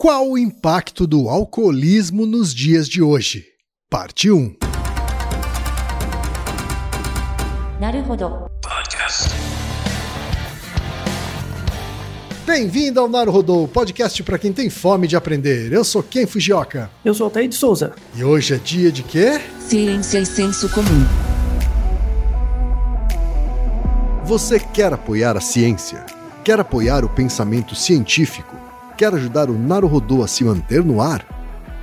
Qual o impacto do alcoolismo nos dias de hoje? Parte 1. Bem-vindo ao Naruhodô, podcast para quem tem fome de aprender. Eu sou Ken Fujioka. Eu sou Altair de Souza. E hoje é dia de quê? Ciência e é senso comum. Você quer apoiar a ciência? Quer apoiar o pensamento científico? Quer ajudar o Naruhodô a se manter no ar?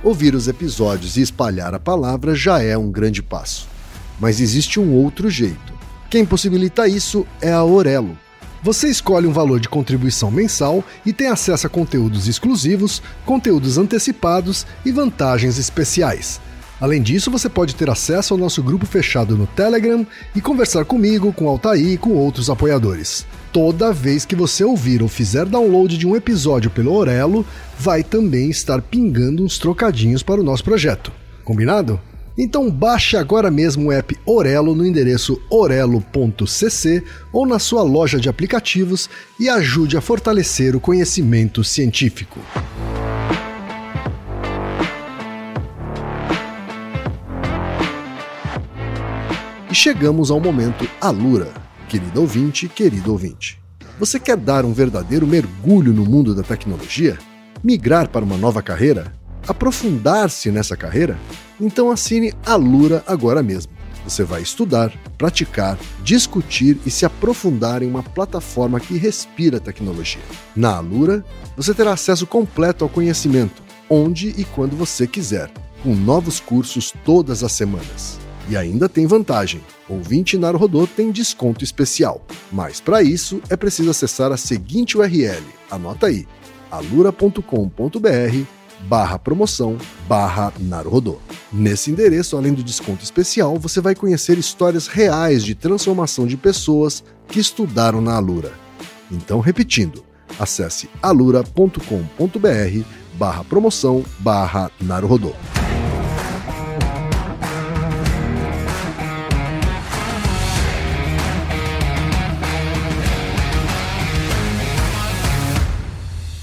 Ouvir os episódios e espalhar a palavra já é um grande passo. Mas existe um outro jeito. Quem possibilita isso é a Orelo. Você escolhe um valor de contribuição mensal e tem acesso a conteúdos exclusivos, conteúdos antecipados e vantagens especiais. Além disso, você pode ter acesso ao nosso grupo fechado no Telegram e conversar comigo, com Altair e com outros apoiadores. Toda vez que você ouvir ou fizer download de um episódio pelo Orelo, vai também estar pingando uns trocadinhos para o nosso projeto. Combinado? Então baixe agora mesmo o app Orelo no endereço orelo.cc ou na sua loja de aplicativos e ajude a fortalecer o conhecimento científico. E chegamos ao momento Alura. Querido ouvinte, querido ouvinte. Você quer dar um verdadeiro mergulho no mundo da tecnologia? Migrar para uma nova carreira? Aprofundar-se nessa carreira? Então assine Alura agora mesmo. Você vai estudar, praticar, discutir e se aprofundar em uma plataforma que respira tecnologia. Na Alura, você terá acesso completo ao conhecimento, onde e quando você quiser, com novos cursos todas as semanas. E ainda tem vantagem: ouvinte Naruhodô tem desconto especial. Mas para isso é preciso acessar a seguinte URL. Anota aí: alura.com.br barra promoção barra Naruhodô. Nesse endereço, além do desconto especial, você vai conhecer histórias reais de transformação de pessoas que estudaram na Alura. Então, repetindo, acesse alura.com.br barra promoção barra Naruhodô.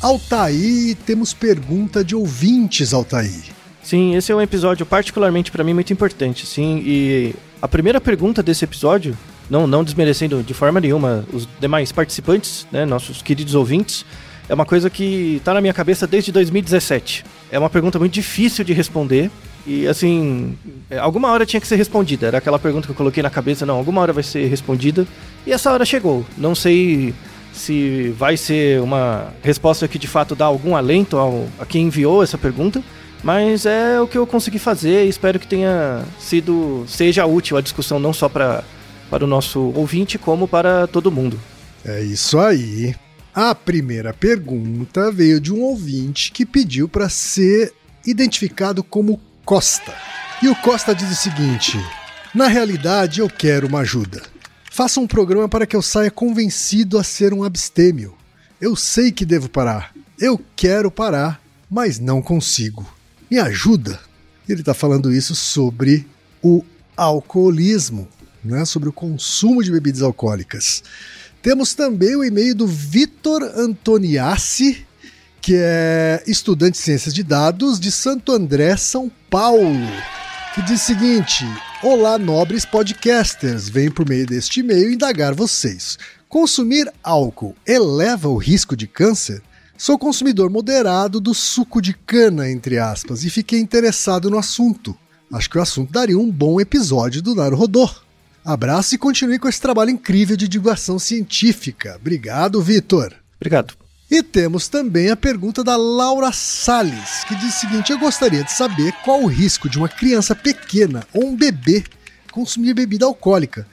Altair, temos pergunta de ouvintes, Altair. Sim, esse é um episódio particularmente para mim muito importante, sim. E a primeira pergunta desse episódio, não, não desmerecendo de forma nenhuma os demais participantes, né, nossos queridos ouvintes, é uma coisa que está na minha cabeça desde 2017. É uma pergunta muito difícil de responder. E assim, alguma hora tinha que ser respondida. Era aquela pergunta que eu coloquei na cabeça, não, alguma hora vai ser respondida. E essa hora chegou. Não sei se vai ser uma resposta que de fato dá algum alento ao, a quem enviou essa pergunta, mas é o que eu consegui fazer e espero que tenha sido seja útil a discussão não só para para o nosso ouvinte como para todo mundo. É isso aí. A primeira pergunta veio de um ouvinte que pediu para ser identificado como Costa. E o Costa diz o seguinte: Na realidade, eu quero uma ajuda. Faça um programa para que eu saia convencido a ser um abstêmio. Eu sei que devo parar. Eu quero parar, mas não consigo. Me ajuda. Ele está falando isso sobre o alcoolismo, né? sobre o consumo de bebidas alcoólicas. Temos também o e-mail do Vitor Antoniassi, que é estudante de ciências de dados de Santo André, São Paulo, que diz o seguinte: Olá, nobres podcasters. Venho por meio deste e-mail indagar vocês. Consumir álcool eleva o risco de câncer? Sou consumidor moderado do suco de cana, entre aspas, e fiquei interessado no assunto. Acho que o assunto daria um bom episódio do Naruhodô. Abraço e continue com esse trabalho incrível de divulgação científica. Obrigado, Vitor. Obrigado. E temos também a pergunta da Laura Salles, que diz o seguinte: Eu gostaria de saber qual o risco de uma criança pequena ou um bebê consumir bebida alcoólica.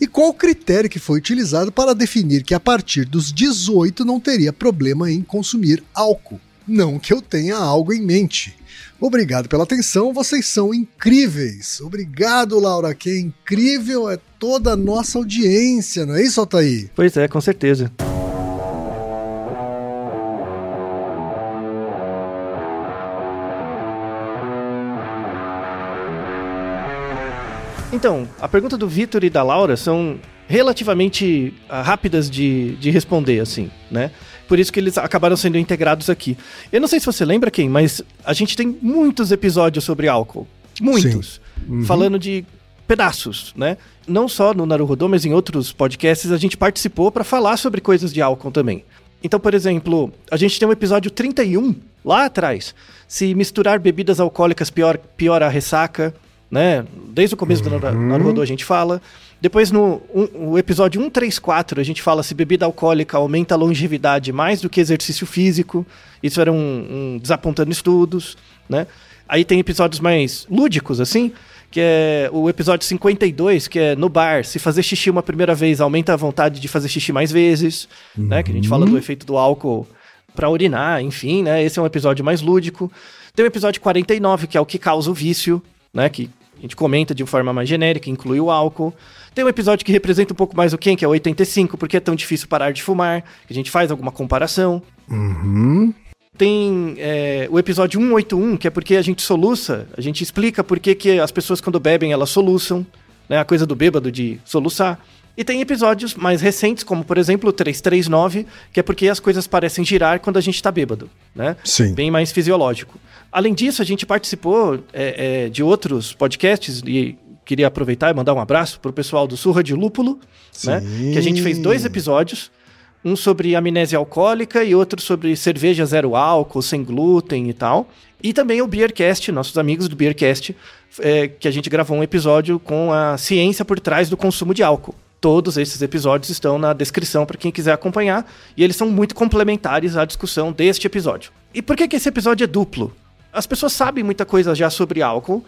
E qual o critério que foi utilizado para definir que a partir dos 18 não teria problema em consumir álcool? Não que eu tenha algo em mente. Obrigado pela atenção, vocês são incríveis. Obrigado, Laura, que é incrível é toda a nossa audiência, não é isso, Altair? Pois é, com certeza. Então, a pergunta do Vitor e da Laura são relativamente ah, rápidas de, de responder, assim, né? Por isso que eles acabaram sendo integrados aqui. Eu não sei se você lembra quem, mas a gente tem muitos episódios sobre álcool. Muitos. Uhum. Falando de pedaços, né? Não só no Naruhodô, mas em outros podcasts a gente participou para falar sobre coisas de álcool também. Então, por exemplo, a gente tem um episódio 31 lá atrás. Se misturar bebidas alcoólicas pior, piora a ressaca, né? Desde o começo do Naru- Naruhodô a gente fala. Depois no um- o episódio 134 a gente fala se bebida alcoólica aumenta a longevidade mais do que exercício físico. Isso era um, um desapontando estudos, né? Aí tem episódios mais lúdicos assim, que é o episódio 52, que é no bar, se fazer xixi uma primeira vez aumenta a vontade de fazer xixi mais vezes, né? Que a gente fala do efeito do álcool para urinar, enfim, né? Esse é um episódio mais lúdico. Tem o episódio 49, que é o que causa o vício, né? Que gente comenta de forma mais genérica, inclui o álcool. Tem um episódio que representa um pouco mais o quem, que é o 85, porque é tão difícil parar de fumar, que a gente faz alguma comparação. Uhum. Tem é, o episódio 181, que é porque a gente soluça, a gente explica por que, que as pessoas quando bebem elas soluçam, né? A coisa do bêbado de soluçar. E tem episódios mais recentes, como por exemplo o 339, que é porque as coisas parecem girar quando a gente tá bêbado, né? Sim. Bem mais fisiológico. Além disso, a gente participou é, é, de outros podcasts e queria aproveitar e mandar um abraço pro pessoal do Surra de Lúpulo, né? Sim. Que a gente fez dois episódios. Um sobre amnésia alcoólica e outro sobre cerveja zero álcool, sem glúten e tal. E também o Beercast, nossos amigos do Beercast, é, que a gente gravou um episódio com a ciência por trás do consumo de álcool. Todos esses episódios estão na descrição para quem quiser acompanhar e eles são muito complementares à discussão deste episódio. E por que, que esse episódio é duplo? As pessoas sabem muita coisa já sobre álcool,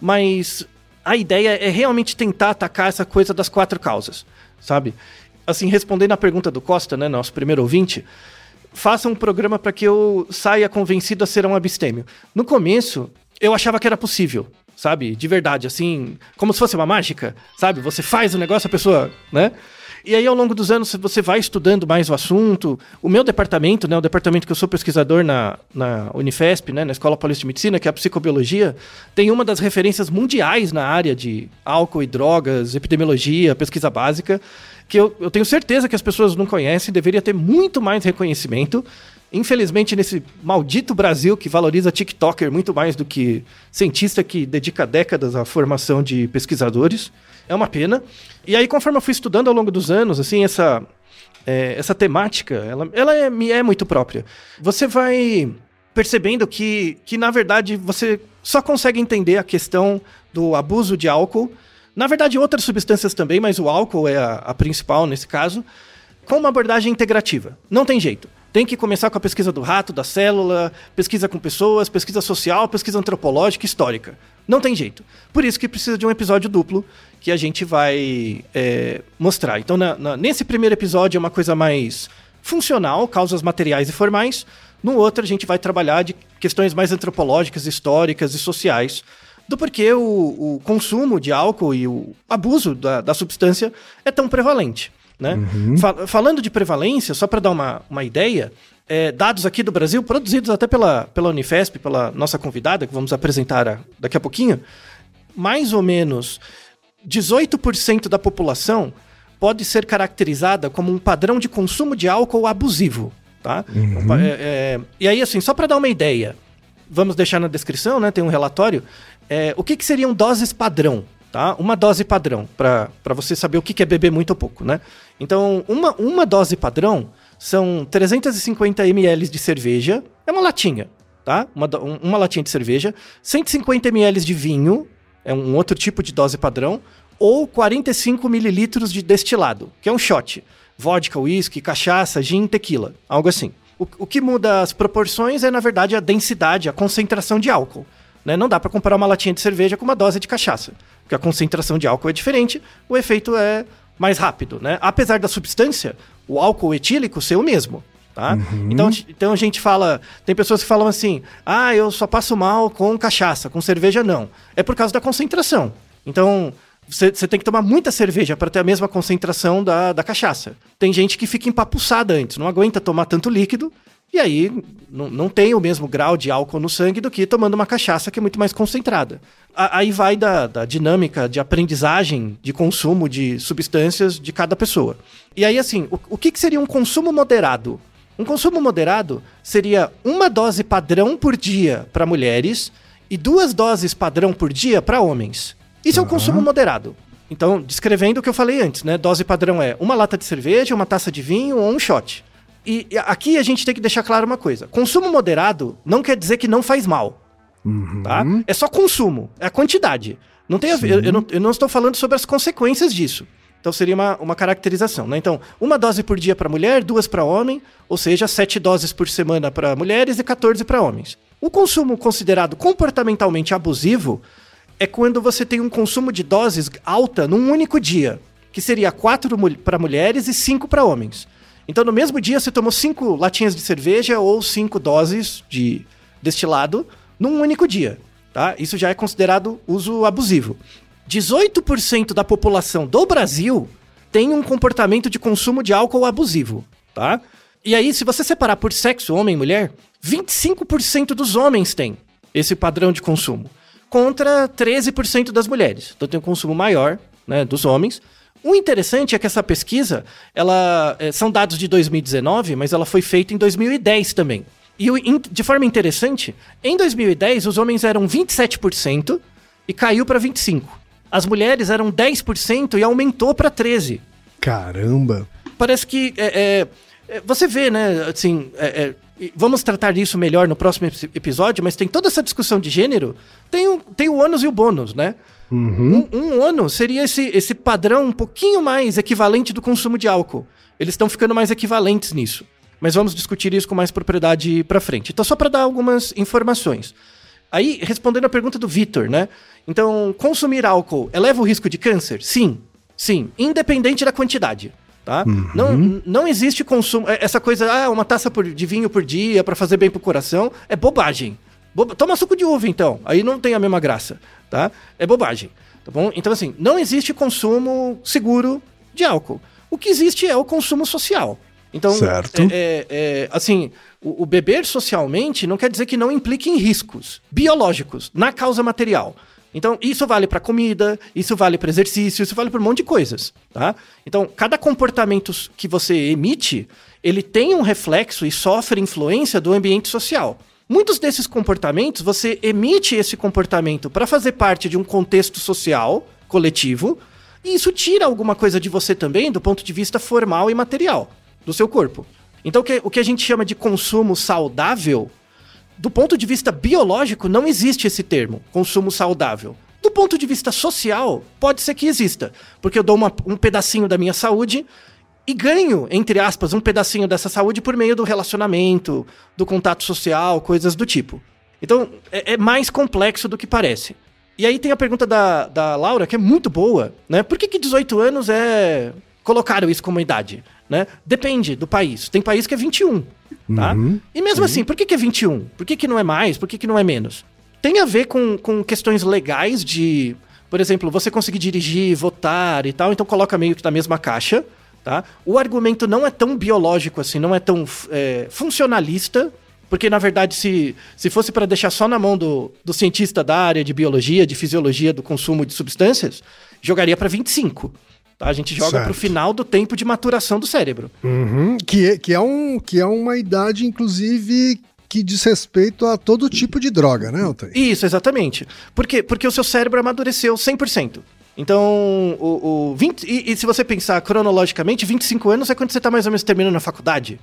mas a ideia é realmente tentar atacar essa coisa das quatro causas, sabe? Assim, respondendo à pergunta do Costa, né, nosso primeiro ouvinte, faça um programa para que eu saia convencido a ser um abstêmio. No começo, eu achava que era possível, sabe? De verdade, assim, como se fosse uma mágica, sabe? Você faz o negócio, a pessoa, né? E aí, ao longo dos anos, você vai estudando mais o assunto. O meu departamento, né, o departamento que eu sou pesquisador na, na Unifesp, né, na Escola Paulista de Medicina, que é a psicobiologia, tem uma das referências mundiais na área de álcool e drogas, epidemiologia, pesquisa básica, que eu, eu tenho certeza que as pessoas não conhecem, deveria ter muito mais reconhecimento. Infelizmente, nesse maldito Brasil que valoriza TikToker muito mais do que cientista que dedica décadas à formação de pesquisadores, é uma pena. E aí, conforme eu fui estudando ao longo dos anos, assim, essa, é, essa temática, ela, ela é, me é muito própria. Você vai percebendo que, que, na verdade, você só consegue entender a questão do abuso de álcool. Na verdade, outras substâncias também, mas o álcool é a, a principal nesse caso, com uma abordagem integrativa. Não tem jeito. Tem que começar com a pesquisa do rato, da célula, pesquisa com pessoas, pesquisa social, pesquisa antropológica, histórica. Não tem jeito. Por isso que precisa de um episódio duplo que a gente vai é, mostrar. Então, na- na- nesse primeiro episódio é uma coisa mais funcional, causas materiais e formais. No outro, a gente vai trabalhar de questões mais antropológicas, históricas e sociais do porquê o, o consumo de álcool e o abuso da, da substância é tão prevalente. Né? Fa- falando de prevalência, só para dar uma, uma ideia, é, dados aqui do Brasil, produzidos até pela, pela Unifesp, pela nossa convidada, que vamos apresentar a- daqui a pouquinho, mais ou menos 18% da população pode ser caracterizada como um padrão de consumo de álcool abusivo. Tá? É, é, e aí, assim, só para dar uma ideia, vamos deixar na descrição, né? Tem um relatório. É, o que, que seriam doses padrão? Tá? Uma dose padrão, para você saber o que, que é beber muito ou pouco, né? Então, uma, uma dose padrão são 350 ml de cerveja, é uma latinha, tá? Uma, um- uma latinha de cerveja, 150 ml de vinho, é um outro tipo de dose padrão, ou 45 mililitros de destilado, que é um shot. Vodka, whisky, cachaça, gin, tequila, algo assim. O, o que muda as proporções é, na verdade, a densidade, a concentração de álcool. Né? Não dá para comparar uma latinha de cerveja com uma dose de cachaça, porque a concentração de álcool é diferente, o efeito é mais rápido. Né? Apesar da substância, o álcool etílico ser o mesmo. Tá? Então, então a gente fala. Tem pessoas que falam assim: ah, eu só passo mal com cachaça, com cerveja não. É por causa da concentração. Então, você você tem que tomar muita cerveja para ter a mesma concentração da, da cachaça. Tem gente que fica empapuçada antes, não aguenta tomar tanto líquido E aí não, tem o mesmo grau de álcool no sangue do que tomando uma cachaça que é muito mais concentrada. A, aí vai da, da dinâmica de aprendizagem de consumo de substâncias de cada pessoa. E aí, assim, o, o que, que seria um consumo moderado? Um consumo moderado seria uma dose padrão por dia para mulheres e duas doses padrão por dia para homens. Isso uhum. é um consumo moderado. Então, descrevendo o que eu falei antes, né? Dose padrão é uma lata de cerveja, uma taça de vinho ou um shot. E aqui a gente tem que deixar claro uma coisa: consumo moderado não quer dizer que não faz mal. Uhum. Tá? É só consumo, é a quantidade. Não tem eu, eu, não, eu, não, estou falando sobre as consequências disso. Então seria uma, uma caracterização. Né? Então, uma dose por dia para mulher, duas para homem, ou seja, sete doses por semana para mulheres e 14 para homens. O consumo considerado comportamentalmente abusivo é quando você tem um consumo de doses alta num único dia, que seria quatro para mulheres e cinco para homens. Então, no mesmo dia, você tomou cinco latinhas de cerveja ou cinco doses de destilado num único dia. Tá? Isso já é considerado uso abusivo. 18% da população do Brasil tem um comportamento de consumo de álcool abusivo. Tá? E aí, se você separar por sexo, homem e mulher, 25% dos homens têm esse padrão de consumo, contra 13% das mulheres. Então tem um consumo maior né, dos homens. O interessante é que essa pesquisa, ela é, são dados de 2019, mas ela foi feita em 2010 também. E de forma interessante, em 2010 os homens eram 27% e caiu para 25%. As mulheres eram 10% e aumentou para 13%. Caramba! Parece que é, é, é você vê, né? Assim, é, é, vamos tratar disso melhor no próximo episódio, mas tem toda essa discussão de gênero, tem o, tem o ônus e o bônus, né? Uhum. Um, um ano seria esse, esse padrão um pouquinho mais equivalente do consumo de álcool. Eles estão ficando mais equivalentes nisso. Mas vamos discutir isso com mais propriedade para frente. Então, só para dar algumas informações. Aí, respondendo a pergunta do Vitor, né? Então, consumir álcool eleva o risco de câncer? Sim, sim, independente da quantidade. Tá? Uhum. Não, não existe consumo. É, essa coisa, ah, uma taça por, de vinho por dia para fazer bem pro coração, é bobagem. Toma suco de uva, então. Aí não tem a mesma graça, tá? É bobagem, tá bom? Então, assim, não existe consumo seguro de álcool. O que existe é o consumo social. Então, certo. É, é, é, assim, o, o, beber socialmente não quer dizer que não implique em riscos biológicos na causa material. Então, isso vale para comida, isso vale para exercício, isso vale para um monte de coisas, tá? Então, cada comportamento que você emite, ele tem um reflexo e sofre influência do ambiente social. Muitos desses comportamentos, você emite esse comportamento para fazer parte de um contexto social coletivo, e isso tira alguma coisa de você também do ponto de vista formal e material do seu corpo. Então, o que, a gente chama de consumo saudável, do ponto de vista biológico, não existe esse termo, consumo saudável. Do ponto de vista social, pode ser que exista, porque eu dou uma, um pedacinho da minha saúde e ganho, entre aspas, um pedacinho dessa saúde por meio do relacionamento, do contato social, coisas do tipo. Então, é, é, mais complexo do que parece. E aí tem a pergunta da, da Laura, que é muito boa, né? Por que, que 18 anos é. colocaram isso como idade? Né? Depende do país. Tem país que é 21, tá? Uhum, e mesmo sim. assim, por que, que é 21? Por que, que não é mais? Por que, que não é menos? Tem a ver com, com questões legais de, por exemplo, você conseguir dirigir, votar e tal, então coloca meio que na mesma caixa. Tá? O argumento não é tão biológico assim, não é tão é, funcionalista, porque na verdade, se, se fosse para deixar só na mão do, do cientista da área de biologia, de fisiologia do consumo de substâncias, jogaria para 25. Tá? A gente joga para o final do tempo de maturação do cérebro. Uhum. Que, é, que, é um, que é uma idade, inclusive, que diz respeito a todo tipo de droga, né, Altair? Isso, exatamente. Por quê? Porque o seu cérebro amadureceu 100%. Então, o, o 20, e, e, se você pensar cronologicamente, 25 anos é quando você está mais ou menos terminando a faculdade.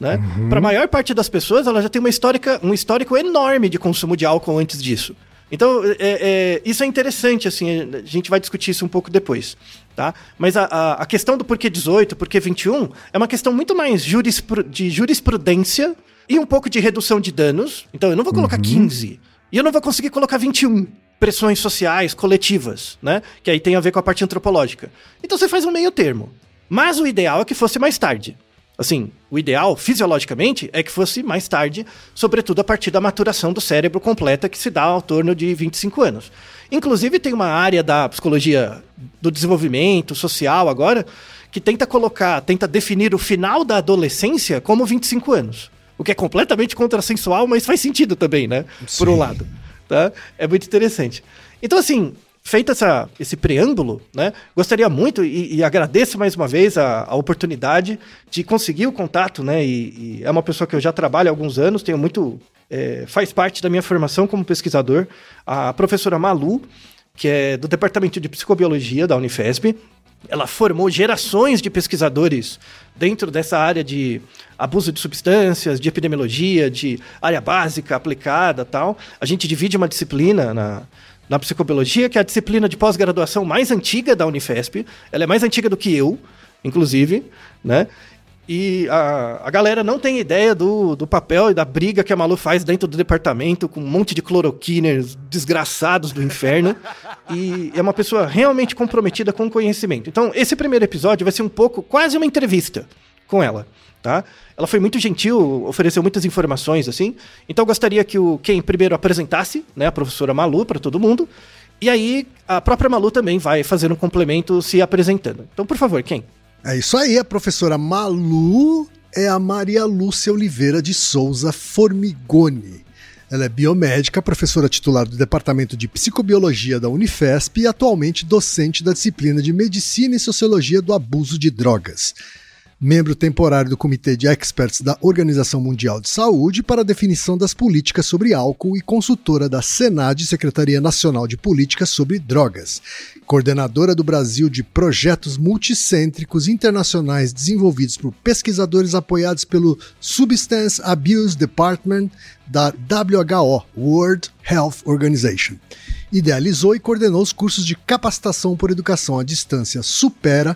Né? Uhum. Para a maior parte das pessoas, ela já tem uma histórica, um histórico enorme de consumo de álcool antes disso. Então, é, é, isso é interessante, assim, a gente vai discutir isso um pouco depois, tá? Mas a, a, a questão do porquê 18, porquê 21, é uma questão muito mais jurispru de jurisprudência e um pouco de redução de danos. Então, eu não vou colocar uhum. 15, e eu não vou conseguir colocar 21 pressões sociais coletivas, né? Que aí tem a ver com a parte antropológica. Então você faz um meio termo. Mas o ideal é que fosse mais tarde. Assim, o ideal, fisiologicamente, é que fosse mais tarde, sobretudo a partir da maturação do cérebro completa, que se dá ao torno de 25 anos. Inclusive, tem uma área da psicologia do desenvolvimento social agora que tenta colocar, tenta definir o final da adolescência como 25 anos. O que é completamente contrassensual, mas faz sentido também, né? Por um lado. Tá? É muito interessante. Então, assim, feito essa, esse preâmbulo, né? Gostaria muito e, e agradeço mais uma vez a, a, oportunidade de conseguir o contato, né? E, e, é uma pessoa que eu já trabalho há alguns anos, tenho muito. É, faz parte da minha formação como pesquisador, a professora Malu, que é do Departamento de Psicobiologia da Unifesp. Ela formou gerações de pesquisadores dentro dessa área de abuso de substâncias, de epidemiologia, de área básica, aplicada tal. A gente divide uma disciplina na, na psicobiologia, que é a disciplina de pós-graduação mais antiga da Unifesp. Ela é mais antiga do que eu, inclusive, né? E a, a galera não tem ideia do, do papel e da briga que a Malu faz dentro do departamento com um monte de cloroquiners desgraçados do inferno. e é uma pessoa realmente comprometida com o conhecimento. Então, esse primeiro episódio vai ser um pouco, quase uma entrevista com ela, tá? Ela foi muito gentil, ofereceu muitas informações, assim. Então, eu gostaria que o quem primeiro apresentasse, né, a professora Malu para todo mundo. E aí, a própria Malu também vai fazer um complemento se apresentando. Então, por favor, quem? É isso aí, a professora Malu é a Maria Lúcia Oliveira de Souza Formigoni. Ela é biomédica, professora titular do Departamento de Psicobiologia da Unifesp e atualmente docente da disciplina de Medicina e Sociologia do Abuso de Drogas membro temporário do Comitê de Experts da Organização Mundial de Saúde para a definição das políticas sobre álcool e consultora da Senad, Secretaria Nacional de Políticas sobre Drogas. Coordenadora do Brasil de projetos multicêntricos internacionais desenvolvidos por pesquisadores apoiados pelo Substance Abuse Department da WHO, World Health Organization. Idealizou e coordenou os cursos de capacitação por educação à distância Supera,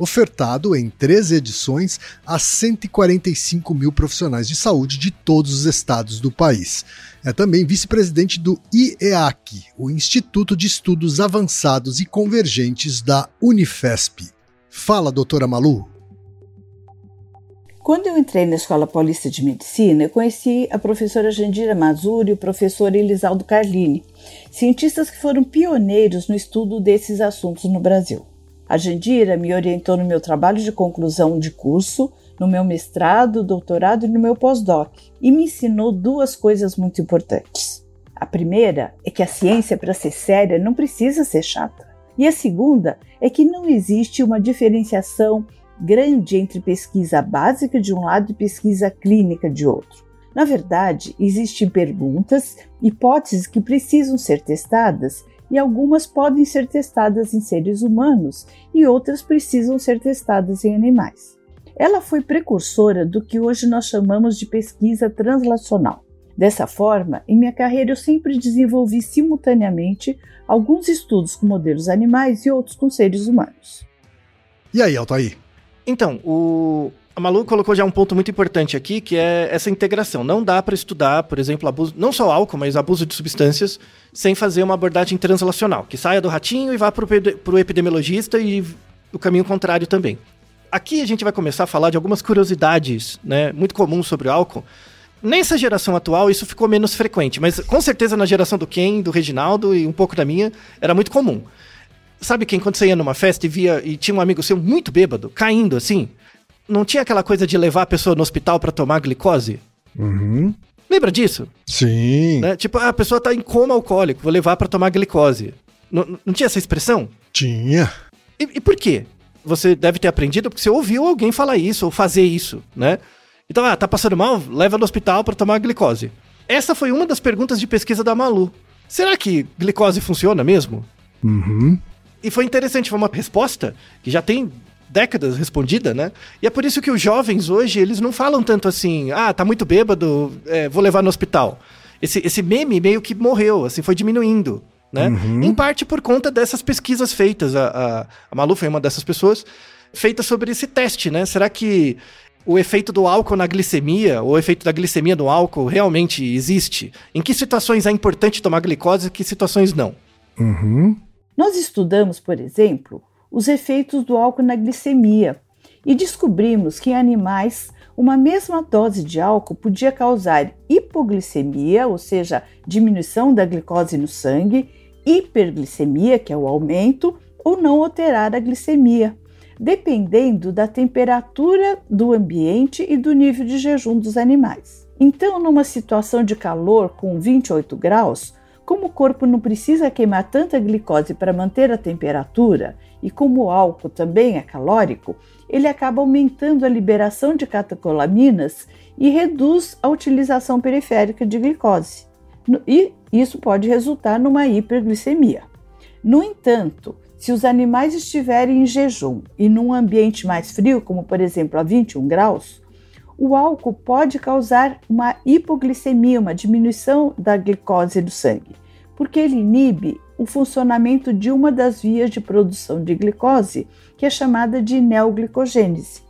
ofertado em três edições a 145 mil profissionais de saúde de todos os estados do país. É também vice-presidente do IEAC, o Instituto de Estudos Avançados e Convergentes da Unifesp. Fala, doutora Malu. Quando eu entrei na Escola Paulista de Medicina, eu conheci a professora Jandira Mazuri e o professor Elisaldo Carlini, cientistas que foram pioneiros no estudo desses assuntos no Brasil. A Jandira me orientou no meu trabalho de conclusão de curso, no meu mestrado, doutorado e no meu pós-doc, e me ensinou duas coisas muito importantes. A primeira é que a ciência, para ser séria, não precisa ser chata. E a segunda é que não existe uma diferenciação grande entre pesquisa básica de um lado e pesquisa clínica de outro. Na verdade, existem perguntas, hipóteses que precisam ser testadas e algumas podem ser testadas em seres humanos e outras precisam ser testadas em animais. Ela foi precursora do que hoje nós chamamos de pesquisa translacional. Dessa forma, em minha carreira eu sempre desenvolvi simultaneamente alguns estudos com modelos animais e outros com seres humanos. E aí, Altair? Então, o, a Malu colocou já um ponto muito importante aqui, que é essa integração. Não dá para estudar, por exemplo, abuso, não só álcool, mas abuso de substâncias, sem fazer uma abordagem translacional, que saia do ratinho e vá para o epidemiologista e o caminho contrário também. Aqui a gente vai começar a falar de algumas curiosidades né, muito comuns sobre o álcool. Nessa geração atual, isso ficou menos frequente, mas com certeza na geração do Ken, do Reginaldo e um pouco da minha, era muito comum. Sabe quem, quando você ia numa festa e via e tinha um amigo seu muito bêbado, caindo assim? Não tinha aquela coisa de levar a pessoa no hospital para tomar glicose? Uhum. Lembra disso? Sim. Né? Tipo, a pessoa tá em coma alcoólico, vou levar para tomar glicose. N não tinha essa expressão? Tinha. E, e, por quê? Você deve ter aprendido porque você ouviu alguém falar isso ou fazer isso, né? Então, ah, tá passando mal? Leva no hospital para tomar glicose. Essa foi uma das perguntas de pesquisa da Malu. Será que glicose funciona mesmo? Uhum. E foi interessante, foi uma resposta que já tem décadas respondida, né? E é por isso que os jovens hoje, eles não falam tanto assim, ah, tá muito bêbado, é, vou levar no hospital. Esse, esse meme meio que morreu, assim, foi diminuindo, né? Uhum. Em parte por conta dessas pesquisas feitas. A, a, a Malu foi uma dessas pessoas, feitas sobre esse teste, né? Será que o efeito do álcool na glicemia, ou o efeito da glicemia no álcool realmente existe? Em que situações é importante tomar glicose e que situações não? Uhum. Nós estudamos, por exemplo, os efeitos do álcool na glicemia e descobrimos que em animais uma mesma dose de álcool podia causar hipoglicemia, ou seja, diminuição da glicose no sangue, hiperglicemia, que é o aumento, ou não alterar a glicemia. dependendo da temperatura do ambiente e do nível de jejum dos animais. Então, numa situação de calor com 28 graus, como o corpo não precisa queimar tanta glicose para manter a temperatura e como o álcool também é calórico, ele acaba aumentando a liberação de catecolaminas e reduz a utilização periférica de glicose. E isso pode resultar numa hiperglicemia. No entanto, se os animais estiverem em jejum e num ambiente mais frio, como por exemplo a 21 graus, o álcool pode causar uma hipoglicemia, uma diminuição da glicose do sangue, porque ele inibe o funcionamento de uma das vias de produção de glicose, que é chamada de neoglicogênese.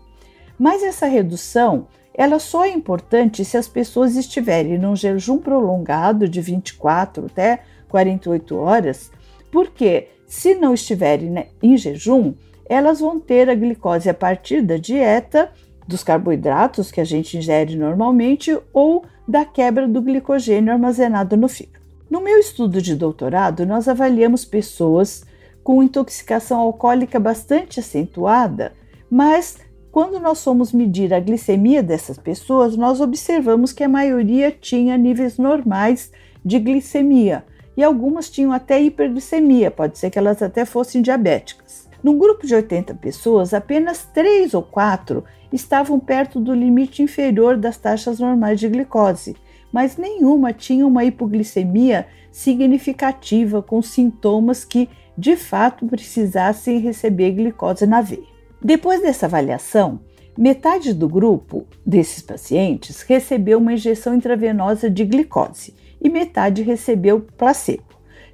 Mas essa redução ela só é importante se as pessoas estiverem num jejum prolongado de 24 até 48 horas, porque se não estiverem né, em jejum, elas vão ter a glicose a partir da dieta, dos carboidratos que a gente ingere normalmente ou da quebra do glicogênio armazenado no fígado. No meu estudo de doutorado, nós avaliamos pessoas com intoxicação alcoólica bastante acentuada, mas quando nós fomos medir a glicemia dessas pessoas, nós observamos que a maioria tinha níveis normais de glicemia e algumas tinham até hiperglicemia, pode ser que elas até fossem diabéticas. Num grupo de 80 pessoas, apenas 3 ou 4 estavam perto do limite inferior das taxas normais de glicose, mas nenhuma tinha uma hipoglicemia significativa com sintomas que de fato precisassem receber glicose na veia. Depois dessa avaliação, metade do grupo desses pacientes recebeu uma injeção intravenosa de glicose e metade recebeu placebo,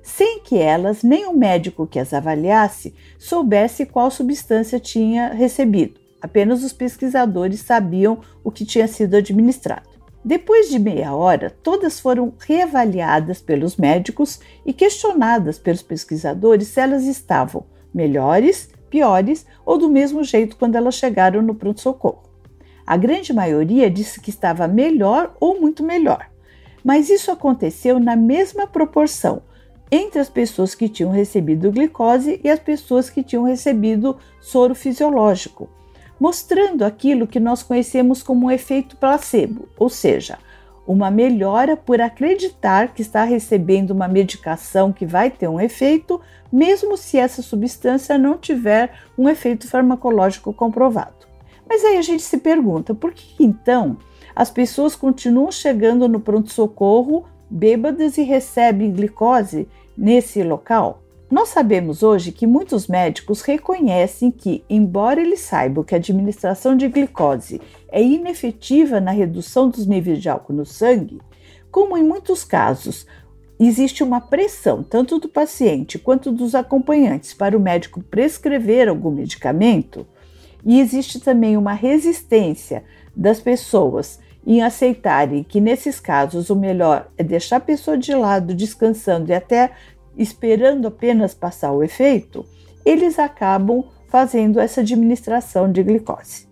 sem que elas nem o médico que as avaliasse soubesse qual substância tinha recebido. Apenas os pesquisadores sabiam o que tinha sido administrado. Depois de meia hora, todas foram reavaliadas pelos médicos e questionadas pelos pesquisadores se elas estavam melhores, piores ou do mesmo jeito quando elas chegaram no pronto-socorro. A grande maioria disse que estava melhor ou muito melhor, mas isso aconteceu na mesma proporção entre as pessoas que tinham recebido glicose e as pessoas que tinham recebido soro fisiológico, mostrando aquilo que nós conhecemos como um efeito placebo, ou seja, uma melhora por acreditar que está recebendo uma medicação que vai ter um efeito, mesmo se essa substância não tiver um efeito farmacológico comprovado. Mas aí a gente se pergunta, por que então as pessoas continuam chegando no pronto-socorro bêbadas e recebem glicose nesse local? Nós sabemos hoje que muitos médicos reconhecem que, embora eles saibam que a administração de glicose é inefetiva na redução dos níveis de álcool no sangue, como em muitos casos existe uma pressão tanto do paciente quanto dos acompanhantes para o médico prescrever algum medicamento, e existe também uma resistência das pessoas em aceitarem que nesses casos o melhor é deixar a pessoa de lado descansando e até esperando apenas passar o efeito, eles acabam fazendo essa administração de glicose.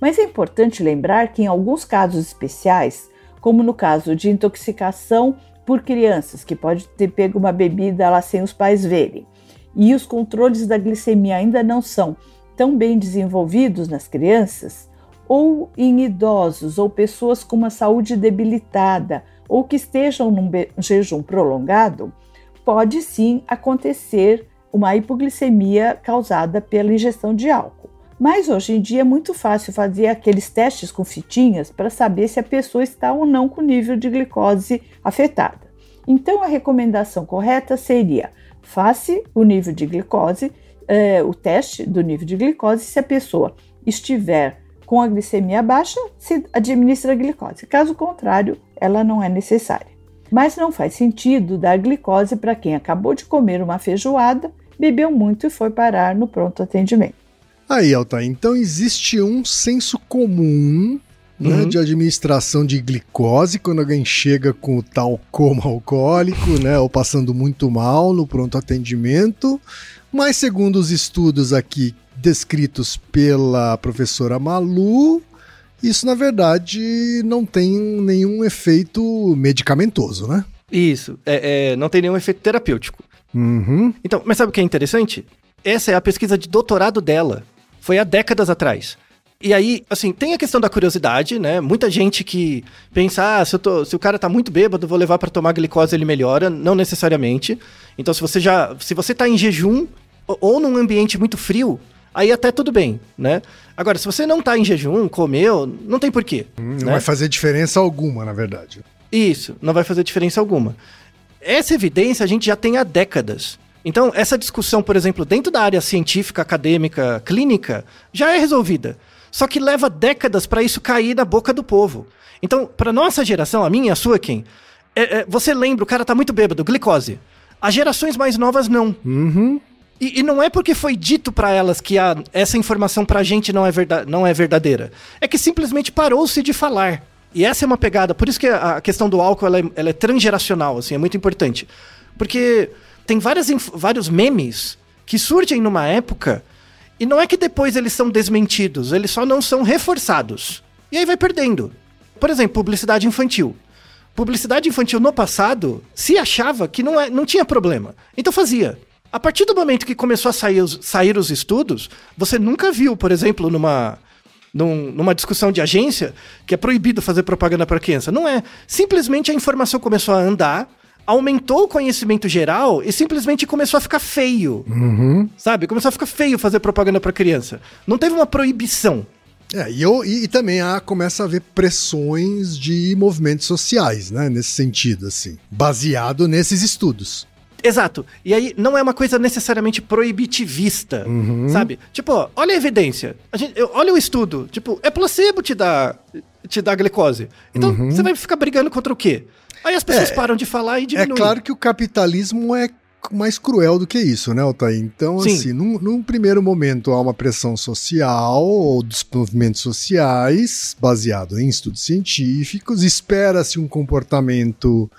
Mas é importante lembrar que em alguns casos especiais, como no caso de intoxicação por crianças, que pode ter pego uma bebida lá sem os pais verem, e os controles da glicemia ainda não são tão bem desenvolvidos nas crianças, ou em idosos ou pessoas com uma saúde debilitada ou que estejam num jejum prolongado, pode sim acontecer uma hipoglicemia causada pela ingestão de álcool. Mas hoje em dia é muito fácil fazer aqueles testes com fitinhas para saber se a pessoa está ou não com nível de glicose afetada. Então a recomendação correta seria: faça o nível de glicose, eh, o teste do nível de glicose, se a pessoa estiver com a glicemia baixa, se administra a glicose. Caso contrário, ela não é necessária. Mas não faz sentido dar glicose para quem acabou de comer uma feijoada, bebeu muito e foi parar no pronto atendimento. Aí, Altair, então existe um senso comum né, uhum. de administração de glicose quando alguém chega com o tal coma alcoólico, né, ou passando muito mal no pronto atendimento. Mas segundo os estudos aqui descritos pela professora Malu, isso na verdade não tem nenhum efeito medicamentoso, né? Isso, é, é, não tem nenhum efeito terapêutico. Uhum. Então, mas sabe o que é interessante? Essa é a pesquisa de doutorado dela Foi há décadas atrás. E aí, assim, tem a questão da curiosidade, né? Muita gente que pensa, ah, se, tô, se o cara tá muito bêbado, vou levar para tomar glicose, ele melhora. Não necessariamente. Então, se você já. Se você tá em jejum ou num ambiente muito frio, aí até tudo bem, né? Agora, se você não tá em jejum, comeu, não tem porquê. Hum, né? Não vai fazer diferença alguma, na verdade. Isso, não vai fazer diferença alguma. Essa evidência a gente já tem há décadas. Então, essa discussão, por exemplo, dentro da área científica, acadêmica, clínica, já é resolvida. Só que leva décadas para isso cair na boca do povo. Então, para nossa geração, a minha a sua, quem? É, é, você lembra, o cara tá muito bêbado, glicose. As gerações mais novas não. Uhum. E, e não é porque foi dito para elas que a, essa informação pra gente não é, verda, não é verdadeira. É que simplesmente parou-se de falar. E essa é uma pegada. Por isso que a, a questão do álcool ela é, ela é transgeracional, assim, é muito importante. Porque tem várias, vários memes que surgem numa época e não é que depois eles são desmentidos, eles só não são reforçados. E aí vai perdendo. Por exemplo, publicidade infantil. Publicidade infantil no passado se achava que não, é, não tinha problema. Então fazia. A partir do momento que começou a sair os, sair os estudos, você nunca viu, por exemplo, numa, num- numa discussão de agência, que é proibido fazer propaganda para criança. Não é. Simplesmente a informação começou a andar, aumentou o conhecimento geral e simplesmente começou a ficar feio. Sabe? Começou a ficar feio fazer propaganda para criança. Não teve uma proibição. É, e, eu, e, e também há, começa a haver pressões de movimentos sociais, né? Nesse sentido, assim. Baseado nesses estudos. Exato. E aí não é uma coisa necessariamente proibitivista, sabe? Tipo, ó, olha a evidência. A gente, olha o estudo. Tipo, é placebo te dar te dar glicose. Então você vai ficar brigando contra o quê? Aí as pessoas É, param de falar e É diminuem. claro que o capitalismo é mais cruel do que isso, né, Altair? Então, Sim. assim, num, num primeiro momento há uma pressão social ou dos movimentos sociais, baseado em estudos científicos, espera-se um comportamento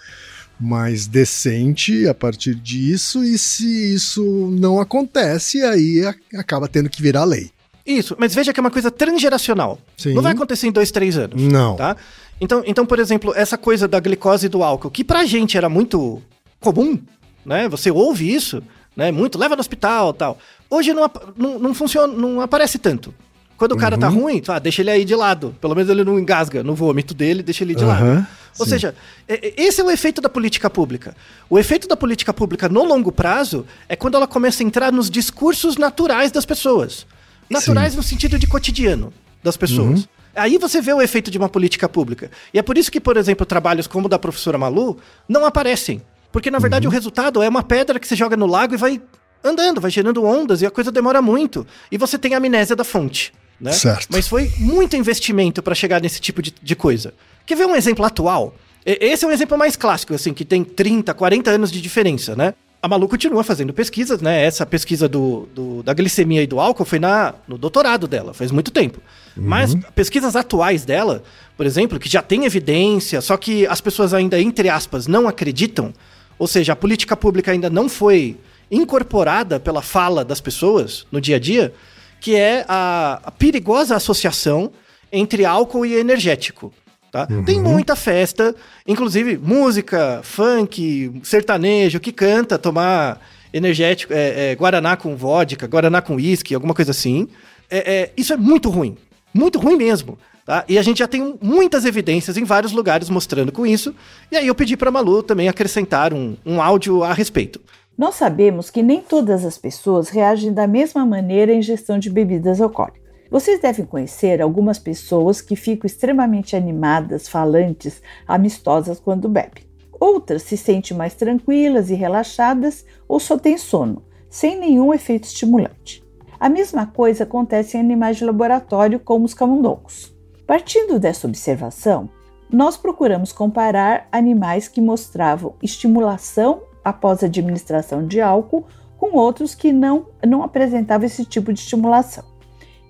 mais decente a partir disso, e se isso não acontece, aí acaba tendo que virar lei. Isso, mas veja que é uma coisa transgeracional. Sim. Não vai acontecer em dois, três anos. Não. Tá? Então, então, por exemplo, essa coisa da glicose e do álcool, que pra gente era muito comum, né? Você ouve isso, né? Muito, leva no hospital tal. Hoje não, não, não funciona, não aparece tanto. Quando o cara tá Uhum. ruim, ah, deixa ele aí de lado. Pelo menos ele não engasga no vômito dele, deixa ele de lado. Ou sim. seja, é- é- esse é o efeito da política pública. O efeito da política pública no longo prazo é quando ela começa a entrar nos discursos naturais das pessoas. Naturais no sentido de cotidiano das pessoas. Uhum. Aí você vê o efeito de uma política pública. E é por isso que, por exemplo, trabalhos como o da professora Malu não aparecem. Porque, na Uhum. verdade, o resultado é uma pedra que você joga no lago e vai andando, vai gerando ondas e a coisa demora muito. E você tem a amnésia da fonte. Né? Certo. Mas foi muito investimento para chegar nesse tipo de, de coisa. Quer ver um exemplo atual? Esse é um exemplo mais clássico, assim, que tem 30, 40 anos de diferença, né? A Malu continua fazendo pesquisas, né? Essa pesquisa do, do- da glicemia e do álcool foi na, no doutorado dela, faz muito tempo. Mas pesquisas atuais dela, por exemplo, que já tem evidência, só que as pessoas ainda, entre aspas, não acreditam, ou seja, a política pública ainda não foi incorporada pela fala das pessoas no dia a dia, que é a, a perigosa associação entre álcool e energético. Tá? Tem muita festa, inclusive música, funk, sertanejo, que canta tomar energético, é, é, guaraná com vodka, guaraná com uísque, alguma coisa assim. É, é, isso é muito ruim, muito ruim mesmo. Tá? E a gente já tem muitas evidências em vários lugares mostrando com isso. E aí eu pedi para Malu também acrescentar um, um áudio a respeito. Nós sabemos que nem todas as pessoas reagem da mesma maneira à ingestão de bebidas alcoólicas. Vocês devem conhecer algumas pessoas que ficam extremamente animadas, falantes, amistosas quando bebem. Outras se sentem mais tranquilas e relaxadas ou só têm sono, sem nenhum efeito estimulante. A mesma coisa acontece em animais de laboratório, como os camundongos. Partindo dessa observação, nós procuramos comparar animais que mostravam estimulação após a administração de álcool com outros que não, não apresentavam esse tipo de estimulação.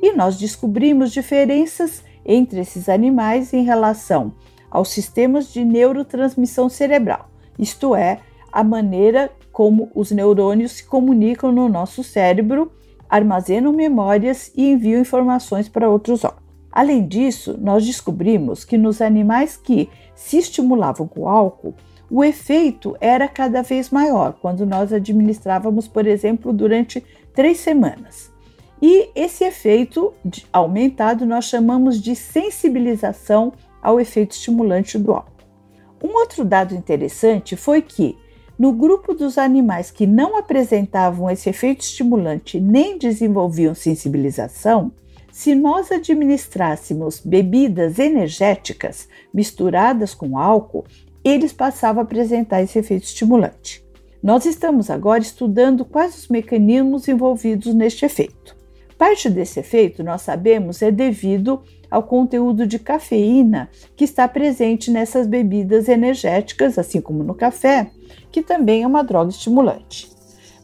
E nós descobrimos diferenças entre esses animais em relação aos sistemas de neurotransmissão cerebral, isto é, a maneira como os neurônios se comunicam no nosso cérebro, armazenam memórias e enviam informações para outros órgãos. Além disso, nós descobrimos que nos animais que se estimulavam com álcool, o efeito era cada vez maior quando nós administrávamos, por exemplo, durante três semanas. E esse efeito aumentado nós chamamos de sensibilização ao efeito estimulante do álcool. Um outro dado interessante foi que, no grupo dos animais que não apresentavam esse efeito estimulante nem desenvolviam sensibilização, se nós administrássemos bebidas energéticas misturadas com álcool, eles passavam a apresentar esse efeito estimulante. Nós estamos agora estudando quais os mecanismos envolvidos neste efeito. Parte desse efeito, nós sabemos, é devido ao conteúdo de cafeína que está presente nessas bebidas energéticas, assim como no café, que também é uma droga estimulante.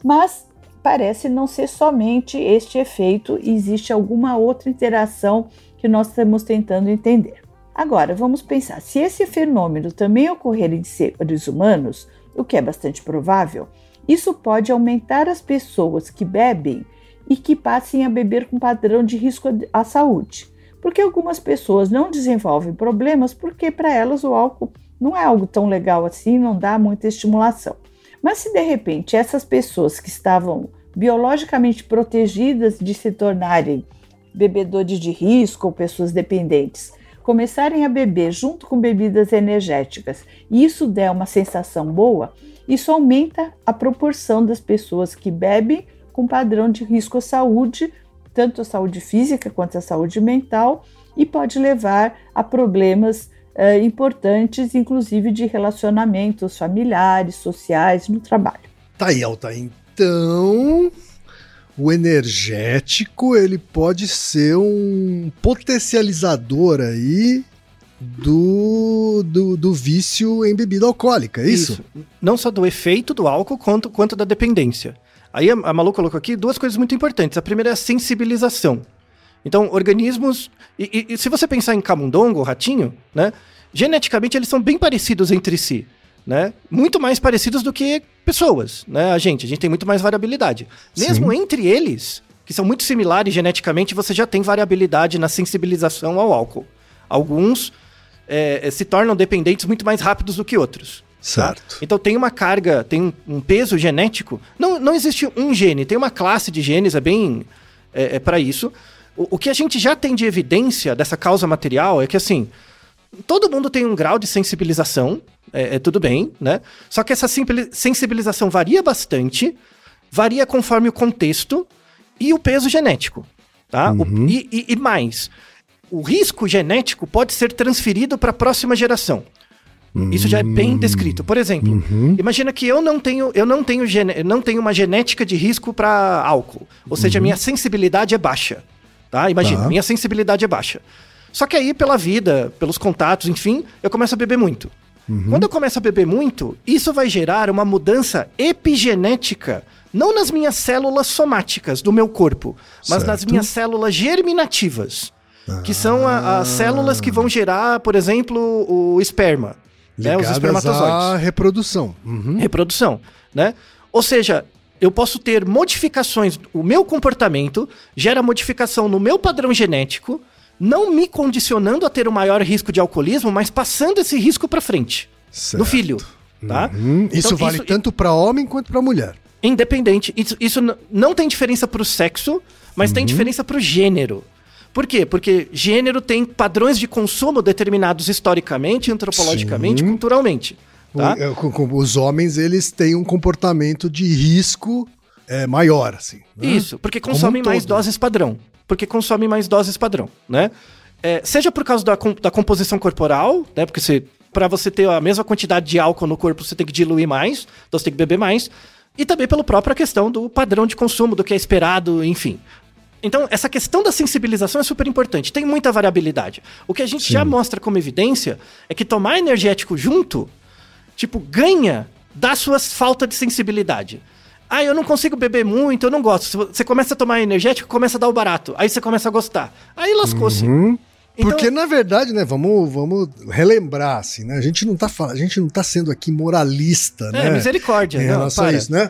Mas parece não ser somente este efeito, existe alguma outra interação que nós estamos tentando entender. Agora, vamos pensar: se esse fenômeno também ocorrer em seres humanos, o que é bastante provável, isso pode aumentar as pessoas que bebem e que passem a beber com padrão de risco à saúde. Porque algumas pessoas não desenvolvem problemas porque para elas o álcool não é algo tão legal assim, não dá muita estimulação. Mas se de repente essas pessoas que estavam biologicamente protegidas de se tornarem bebedores de risco ou pessoas dependentes começarem a beber junto com bebidas energéticas e isso der uma sensação boa, isso aumenta a proporção das pessoas que bebem com padrão de risco à saúde, tanto a saúde física quanto a saúde mental, e pode levar a problemas uh, importantes, inclusive de relacionamentos familiares, sociais, no trabalho. Tá aí, Alta. Então, o energético ele pode ser um potencializador aí do, do, do, vício em bebida alcoólica, é isso? isso? Não só do efeito do álcool, quanto, quanto da dependência. Aí a, a Malu colocou aqui duas coisas muito importantes. A primeira é a sensibilização. Então, organismos. E, e, e se você pensar em camundongo, ratinho, né? Geneticamente eles são bem parecidos entre si. Né? Muito mais parecidos do que pessoas, né? A gente, a gente tem muito mais variabilidade. Mesmo Sim. entre eles, que são muito similares geneticamente, você já tem variabilidade na sensibilização ao álcool. Alguns é, se tornam dependentes muito mais rápidos do que outros. Certo. Então tem uma carga, tem um, peso genético. Não, não existe um gene, tem uma classe de genes, é bem. É, é para isso. O, o, que a gente já tem de evidência dessa causa material é que, assim, todo mundo tem um grau de sensibilização, é, é tudo bem, né? Só que essa sensibilização varia bastante, varia conforme o contexto e o peso genético, tá? Uhum. O, e, e, e mais, o risco genético pode ser transferido para a próxima geração. Isso já é bem hum. descrito. Por exemplo, uhum. imagina que eu não tenho, eu não tenho, não tenho uma genética de risco para álcool. Ou seja, uhum. minha sensibilidade é baixa. Tá? Imagina, tá. minha sensibilidade é baixa. Só que aí, pela vida, pelos contatos, enfim, eu começo a beber muito. Uhum. Quando eu começo a beber muito, isso vai gerar uma mudança epigenética, não nas minhas células somáticas do meu corpo, mas certo. nas minhas células germinativas. Que são as células que vão gerar, por exemplo, o esperma né, os espermatozoides. à reprodução. Uhum. Reprodução, né? Ou seja, eu posso ter modificações, o meu comportamento gera modificação no meu padrão genético, não me condicionando a ter um maior risco de alcoolismo, mas passando esse risco para frente, certo. no filho, tá? Uhum. Então, isso vale isso, tanto para homem quanto para mulher. Independente, isso, isso não tem diferença para o sexo, mas uhum. tem diferença para o gênero. Por quê? Porque gênero tem padrões de consumo determinados historicamente, antropologicamente, Sim. culturalmente. Tá? O, é, os homens eles têm um comportamento de risco é, maior, assim. Né? Isso, porque consomem um mais doses padrão. Porque consomem mais doses padrão, né? É, seja por causa da, da composição corporal, né? Porque para você ter a mesma quantidade de álcool no corpo, você tem que diluir mais, então você tem que beber mais. E também pela própria questão do padrão de consumo, do que é esperado, enfim. Então, essa questão da sensibilização é super importante. Tem muita variabilidade. O que a gente Sim. já mostra como evidência é que tomar energético junto, tipo, ganha da sua falta de sensibilidade. Ah, eu não consigo beber muito, eu não gosto. Você começa a tomar energético, começa a dar o barato. Aí você começa a gostar. Aí lascou-se. Uhum. Então... Porque, na verdade, né, vamos, vamos relembrar, assim, né? A gente não tá, a gente não tá sendo aqui moralista, é, né? É, misericórdia. Em relação a isso, né?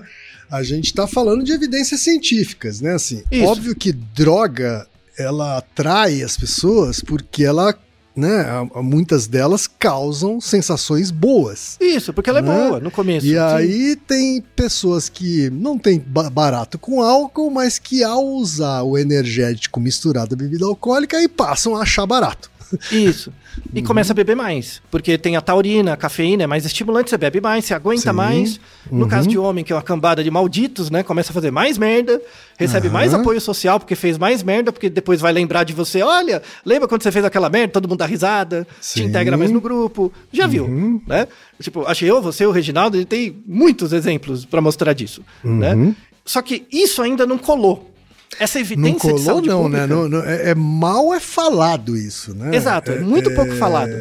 A gente está falando de evidências científicas, né? Assim, Isso. óbvio que droga ela atrai as pessoas porque ela né, muitas delas causam sensações boas. Isso, porque ela é né? boa no começo. E sim. aí tem pessoas que não tem ba- barato com álcool, mas que ao usar o energético misturado à bebida alcoólica, aí passam a achar barato. Isso. E Uhum. começa a beber mais. Porque tem a taurina, a cafeína, é mais estimulante, você bebe mais, você aguenta Sim. mais. No Uhum. caso de homem, que é uma cambada de malditos, né? Começa a fazer mais merda, recebe Aham. mais apoio social porque fez mais merda, porque depois vai lembrar de você. Olha, lembra quando você fez aquela merda? Todo mundo dá risada, Sim. te integra mais no grupo. Já viu, Uhum. né? Tipo, achei eu, você, o Reginaldo, ele tem muitos exemplos pra mostrar disso, Uhum. né? Só que isso ainda não colou. Essa Não evidência de colou, saúde não, pública, né? Não- não- é, é mal é falado isso, né? Exato, é muito pouco falado.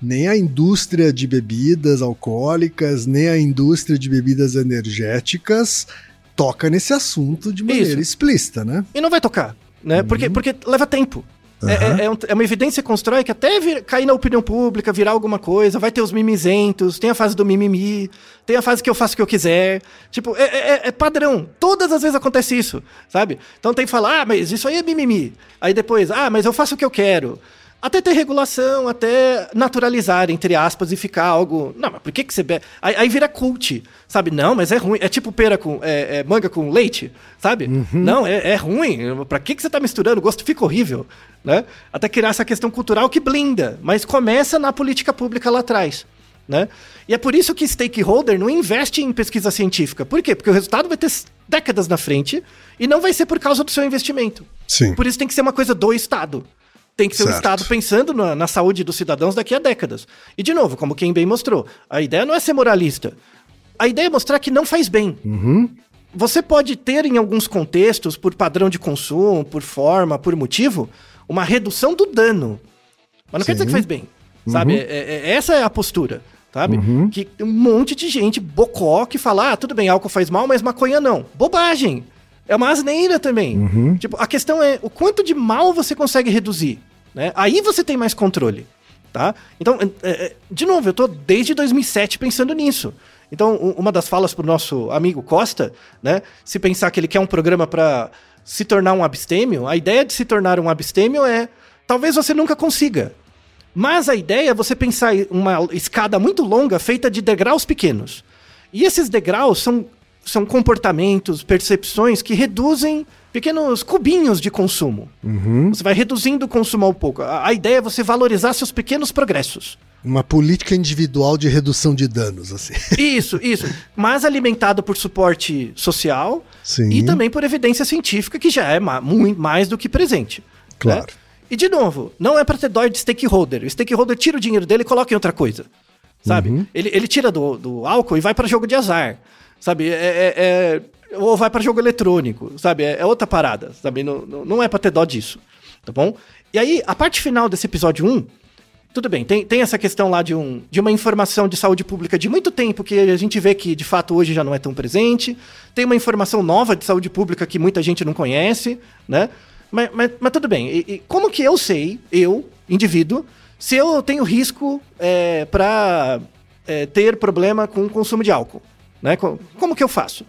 Nem a indústria de bebidas alcoólicas, nem a indústria de bebidas energéticas toca nesse assunto de maneira Isso. explícita, né? E não vai tocar, né? Porque, porque leva tempo. É- Uhum. Aham. É, é um- é uma evidência que constrói que até vir- cair na opinião pública, virar alguma coisa, vai ter os mimizentos, tem a fase do mimimi, tem a fase que eu faço o que eu quiser. Tipo, é, é- é padrão. Todas as vezes acontece isso, sabe? Então tem que falar, ah, mas isso aí é mimimi. Aí depois, ah, mas eu faço o que eu quero. Até ter regulação, até naturalizar, entre aspas, e ficar algo. Não, mas por que, que você bebe? Aí, aí vira cult, sabe? Não, mas é ruim. É tipo pera com. É, é manga com leite, sabe? Não, é, é ruim. Pra que, que você tá misturando? O gosto fica horrível, né? Até criar essa questão cultural que blinda, mas começa na política pública lá atrás. Né? E é por isso que stakeholder não investe em pesquisa científica. Por quê? Porque o resultado vai ter décadas na frente e não vai ser por causa do seu investimento. Sim. Por isso tem que ser uma coisa do Estado. Tem que ser o. Estado pensando na, na saúde dos cidadãos daqui a décadas. E, de novo, como quem bem mostrou, a ideia não é ser moralista. A ideia é mostrar que não faz bem. Você pode ter, em alguns contextos, por padrão de consumo, por forma, por motivo, uma redução do dano. Mas não quer dizer que Sim. faz bem. Sabe? É- é- essa é a postura. Sabe? Que tem um monte de gente bocó que fala: ah, tudo bem, álcool faz mal, mas maconha não. Bobagem! É uma asneira também. Tipo, a questão é o quanto de mal você consegue reduzir. Né? Aí você tem mais controle. Tá? Então, é, é, de novo, eu tô desde 2007 pensando nisso. Então, uma das falas pro nosso amigo Costa, né? Se pensar que ele quer um programa para se tornar um abstêmio, a ideia de se tornar um abstêmio é talvez você nunca consiga. Mas a ideia é você pensar em uma escada muito longa feita de degraus pequenos. E esses degraus são, são comportamentos, percepções que reduzem pequenos cubinhos de consumo. Você vai reduzindo o consumo ao pouco. A, a ideia é você valorizar seus pequenos progressos. Uma política individual de redução de danos, assim. Isso, isso. Mas alimentado por suporte social Sim. e também por evidência científica, que já é ma- muito mais do que presente. Claro. né? E, de novo, não é para ter dó de stakeholder. O stakeholder tira o dinheiro dele e coloca em outra coisa. Sabe? Uhum. Ele, ele tira do, do álcool e vai para jogo de azar. Sabe? É, é- é- ou vai para jogo eletrônico. Sabe? É, é outra parada. Sabe? Não, não, é para ter dó disso. Tá bom? E aí, a parte final desse episódio 1 tudo bem, tem, tem essa questão lá de, um, de uma informação de saúde pública de muito tempo que a gente vê que de fato hoje já não é tão presente. Tem uma informação nova de saúde pública que muita gente não conhece, né? Mas, mas, mas tudo bem, e, e como que eu sei, eu, indivíduo, se eu tenho risco é, para ter problema com o consumo de álcool? Né? Co- Como que eu faço?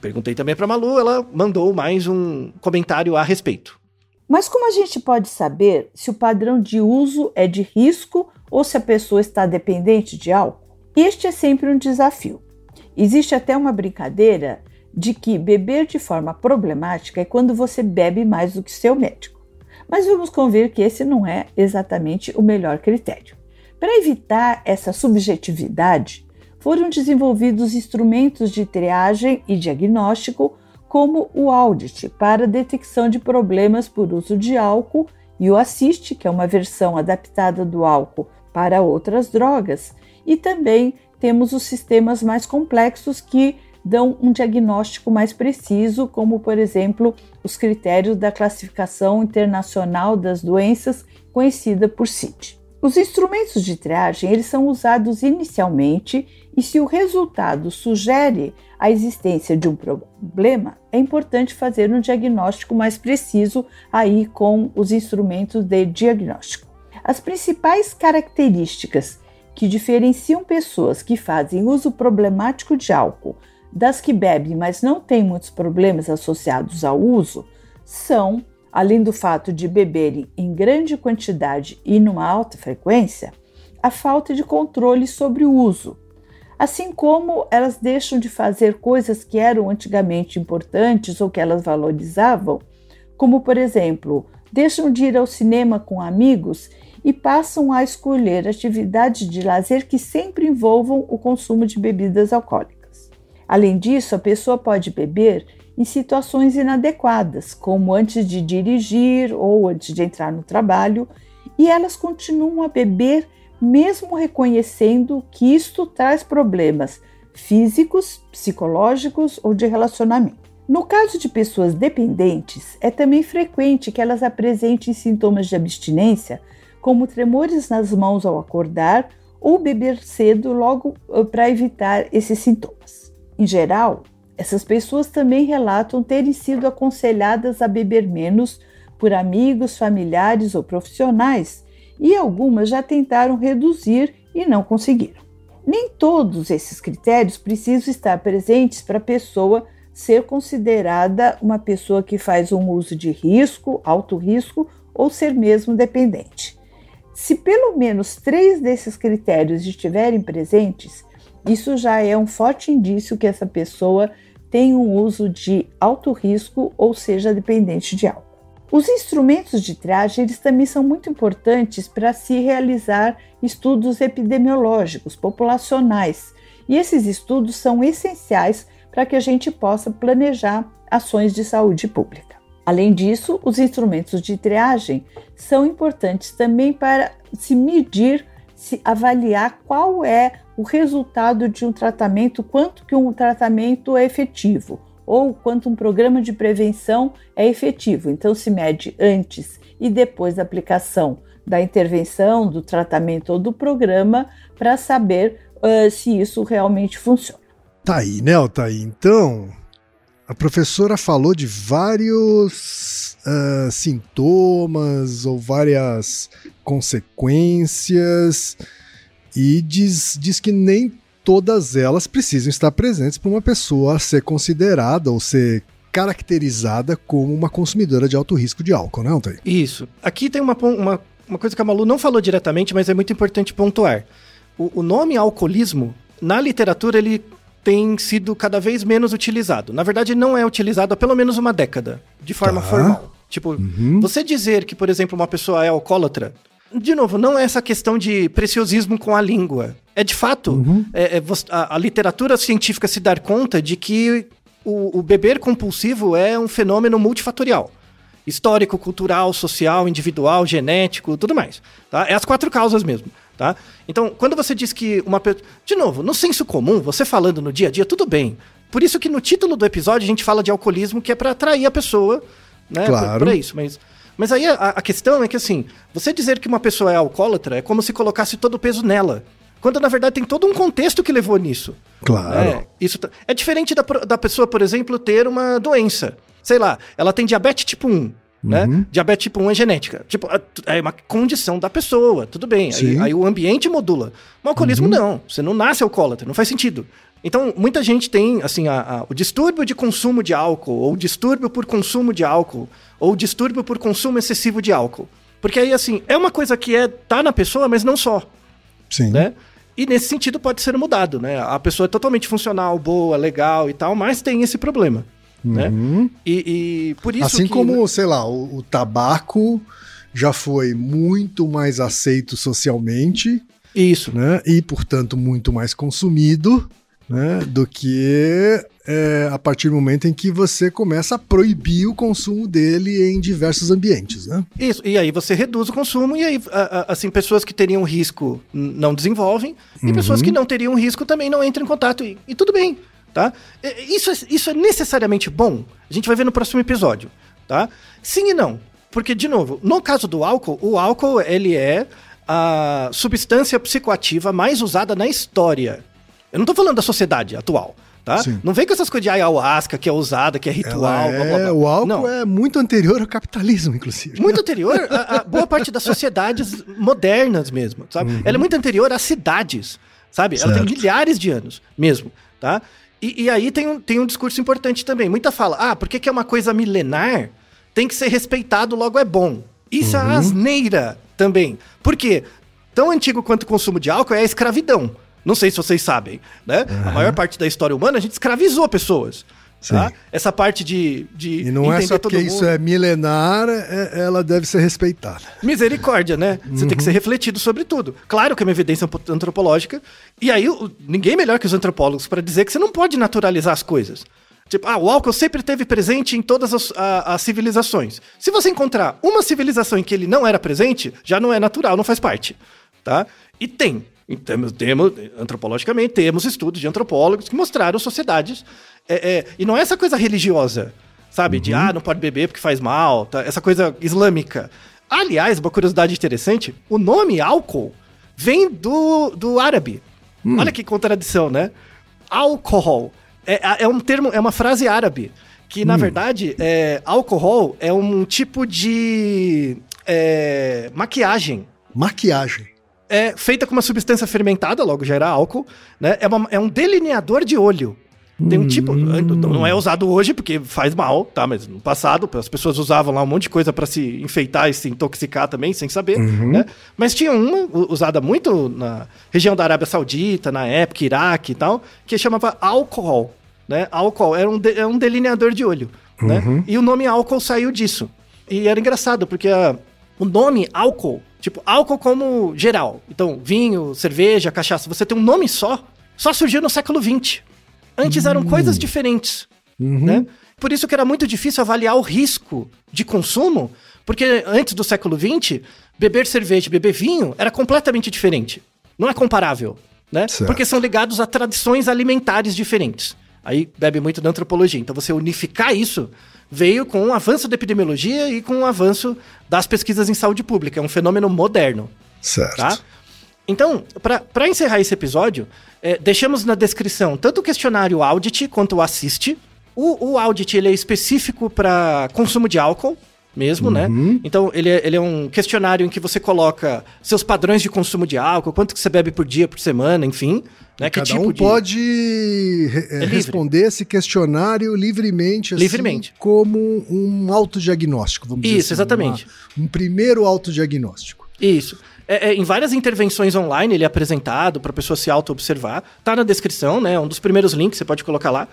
Perguntei também para Malu, ela mandou mais um comentário a respeito. Mas como a gente pode saber se o padrão de uso é de risco ou se a pessoa está dependente de álcool? Este é sempre um desafio. Existe até uma brincadeira de que beber de forma problemática é quando você bebe mais do que seu médico. Mas vamos convir que esse não é exatamente o melhor critério. Para evitar essa subjetividade, foram desenvolvidos instrumentos de triagem e diagnóstico como o Audit para detecção de problemas por uso de álcool e o Assist, que é uma versão adaptada do álcool para outras drogas, e também temos os sistemas mais complexos que dão um diagnóstico mais preciso, como por exemplo os critérios da classificação internacional das doenças, conhecida por CID. Os instrumentos de triagem eles são usados inicialmente e se o resultado sugere a existência de um problema, é importante fazer um diagnóstico mais preciso aí com os instrumentos de diagnóstico. As principais características que diferenciam pessoas que fazem uso problemático de álcool das que bebem, mas não têm muitos problemas associados ao uso, são além do fato de beberem em grande quantidade e numa alta frequência, a falta de controle sobre o uso, assim como elas deixam de fazer coisas que eram antigamente importantes ou que elas valorizavam, como por exemplo, deixam de ir ao cinema com amigos e passam a escolher atividades de lazer que sempre envolvam o consumo de bebidas alcoólicas. Além disso, a pessoa pode beber em situações inadequadas, como antes de dirigir ou antes de entrar no trabalho, e elas continuam a beber mesmo reconhecendo que isto traz problemas físicos, psicológicos ou de relacionamento. No caso de pessoas dependentes, é também frequente que elas apresentem sintomas de abstinência, como tremores nas mãos ao acordar ou beber cedo logo para evitar esses sintomas. Em geral, essas pessoas também relatam terem sido aconselhadas a beber menos por amigos, familiares ou profissionais, e algumas já tentaram reduzir e não conseguiram. Nem todos esses critérios precisam estar presentes para a pessoa ser considerada uma pessoa que faz um uso de risco, alto risco ou ser mesmo dependente. Se pelo menos três desses critérios estiverem presentes, isso já é um forte indício que essa pessoa tem um uso de alto risco ou seja dependente de álcool. Os instrumentos de triagem eles também são muito importantes para se realizar estudos epidemiológicos, populacionais, e esses estudos são essenciais para que a gente possa planejar ações de saúde pública. Além disso, os instrumentos de triagem são importantes também para se medir, se avaliar qual é o resultado de um tratamento, quanto que um tratamento é efetivo ou quanto um programa de prevenção é efetivo. Então, se mede antes e depois da aplicação da intervenção, do tratamento ou do programa para saber uh, se isso realmente funciona. Tá aí, né, aí. Então, a professora falou de vários uh, sintomas ou várias consequências e diz, diz que nem todas elas precisam estar presentes para uma pessoa ser considerada ou ser caracterizada como uma consumidora de alto risco de álcool, não, Thay? Isso. Aqui tem uma, uma, uma coisa que a Malu não falou diretamente, mas é muito importante pontuar. O, o nome alcoolismo, na literatura, ele tem sido cada vez menos utilizado. Na verdade, não é utilizado há pelo menos uma década, de forma tá. formal. Tipo, uhum. você dizer que, por exemplo, uma pessoa é alcoólatra, de novo, não é essa questão de preciosismo com a língua. É de fato, uhum. é, é, a, a, literatura científica se dar conta de que o, o beber compulsivo é um fenômeno multifatorial histórico, cultural, social, individual, genético, tudo mais. Tá? É as quatro causas mesmo. Tá? Então, quando você diz que uma pessoa. De novo, no senso comum, você falando no dia a dia, tudo bem. Por isso que no título do episódio a gente fala de alcoolismo, que é para atrair a pessoa, né? Claro. Pra, isso. Mas mas aí a, a, questão é que, assim, você dizer que uma pessoa é alcoólatra é como se colocasse todo o peso nela. Quando, na verdade, tem todo um contexto que levou nisso. Claro. É, isso é diferente da, da pessoa, por exemplo, ter uma doença. Sei lá, ela tem diabetes tipo 1. Né? Uhum. Diabetes tipo 1 é genética. Tipo, é uma condição da pessoa, tudo bem. Aí, aí, o ambiente modula. O alcoolismo uhum. não. Você não nasce alcoólatra, não faz sentido. Então, muita gente tem, assim, a, a, o distúrbio de consumo de álcool, ou distúrbio por consumo de álcool, ou distúrbio por consumo excessivo de álcool. Porque aí, assim, é uma coisa que é tá na pessoa, mas não só. Sim. Né? E nesse sentido pode ser mudado, né? A pessoa é totalmente funcional, boa, legal e tal, mas tem esse problema. Né? Uhum. Né? E, e, por isso Assim que... como, sei lá, o, o tabaco já foi muito mais aceito socialmente. Isso. Né? E, portanto, muito mais consumido né, do que é, a partir do momento em que você começa a proibir o consumo dele em diversos ambientes, né? Isso, e aí você reduz o consumo, e aí, assim, pessoas que teriam risco não desenvolvem, e uhum. pessoas que não teriam risco também não entram em contato, e, e tudo bem, tá? Isso é, isso é necessariamente bom? A gente vai ver no próximo episódio, tá? Sim e não, porque, de novo, no caso do álcool, o álcool, ele é a substância psicoativa mais usada na história, eu não tô falando da sociedade atual. Tá? Não vem com essas coisas de ayahuasca que é usada, que é ritual. É, blá, blá, blá. O álcool não. é muito anterior ao capitalismo, inclusive. Muito anterior a, a boa parte das sociedades modernas mesmo, sabe? Uhum. Ela é muito anterior às cidades, sabe? Certo. Ela tem milhares de anos mesmo, tá? E, e, aí tem um, tem um discurso importante também. Muita fala, ah, por que, que é uma coisa milenar tem que ser respeitado, logo é bom. Isso é asneira também. Por quê? Tão antigo quanto o consumo de álcool é a escravidão. Não sei se vocês sabem, né? A maior parte da história humana a gente escravizou pessoas. Tá? Essa parte de, de E não é só porque isso mundo. é milenar, é- ela deve ser respeitada. Misericórdia, né? Você tem que ser refletido sobre tudo. Claro que é uma evidência antropológica. E aí, ninguém melhor que os antropólogos para dizer que você não pode naturalizar as coisas. Tipo, ah, o álcool sempre esteve presente em todas as, a- as civilizações. Se você encontrar uma civilização em que ele não era presente, já não é natural, não faz parte. Tá? E tem. Temos, temos, antropologicamente, temos estudos de antropólogos que mostraram sociedades. é, é, e não é essa coisa religiosa, sabe? De, ah, não pode beber porque faz mal, tá? essa coisa islâmica. Aliás, uma curiosidade interessante: o nome álcool vem do, do árabe. Olha que contradição, né? Alcohol é, é um termo, é uma frase árabe. Que, na verdade, é, álcool é um tipo de é, maquiagem Maquiagem. É feita com uma substância fermentada, logo já era álcool, né? É, uma- é um delineador de olho. Tem um tipo, não é usado hoje porque faz mal, tá? Mas no passado as pessoas usavam lá um monte de coisa pra se enfeitar e se intoxicar também, sem saber, né? Mas tinha uma usada muito na região da Arábia Saudita, na época, Iraque e tal, que chamava álcool, né? Álcool era um, de- é um delineador de olho, né? E o nome álcool saiu disso. E era engraçado porque a- o nome álcool, tipo álcool como geral, então vinho, cerveja, cachaça, você tem um nome só, só surgiu no século XX. Antes eram coisas diferentes, né? Por isso que era muito difícil avaliar o risco de consumo, porque antes do século XX, beber cerveja e beber vinho era completamente diferente. Não é comparável, né? Certo. Porque são ligados a tradições alimentares diferentes. Aí bebe muito da antropologia. Então você unificar isso veio com o avanço da epidemiologia e com o avanço das pesquisas em saúde pública. É um fenômeno moderno. Certo. Tá? Então, para encerrar esse episódio, é, deixamos na descrição tanto o questionário Audit quanto o Assist. O, o Audit ele é específico para consumo de álcool mesmo, né? Então, ele é, ele é um questionário em que você coloca seus padrões de consumo de álcool, quanto que você bebe por dia, por semana, enfim. Né? Que Cada tipo um de... pode re- eh, livre. responder esse questionário livremente, assim, Livremente. como um autodiagnóstico, vamos dizer Isso, assim, exatamente. uma- um primeiro autodiagnóstico. Isso. É, é, em várias intervenções online ele é apresentado para a pessoa se auto-observar. Tá na descrição, né? Um dos primeiros links você pode colocar lá.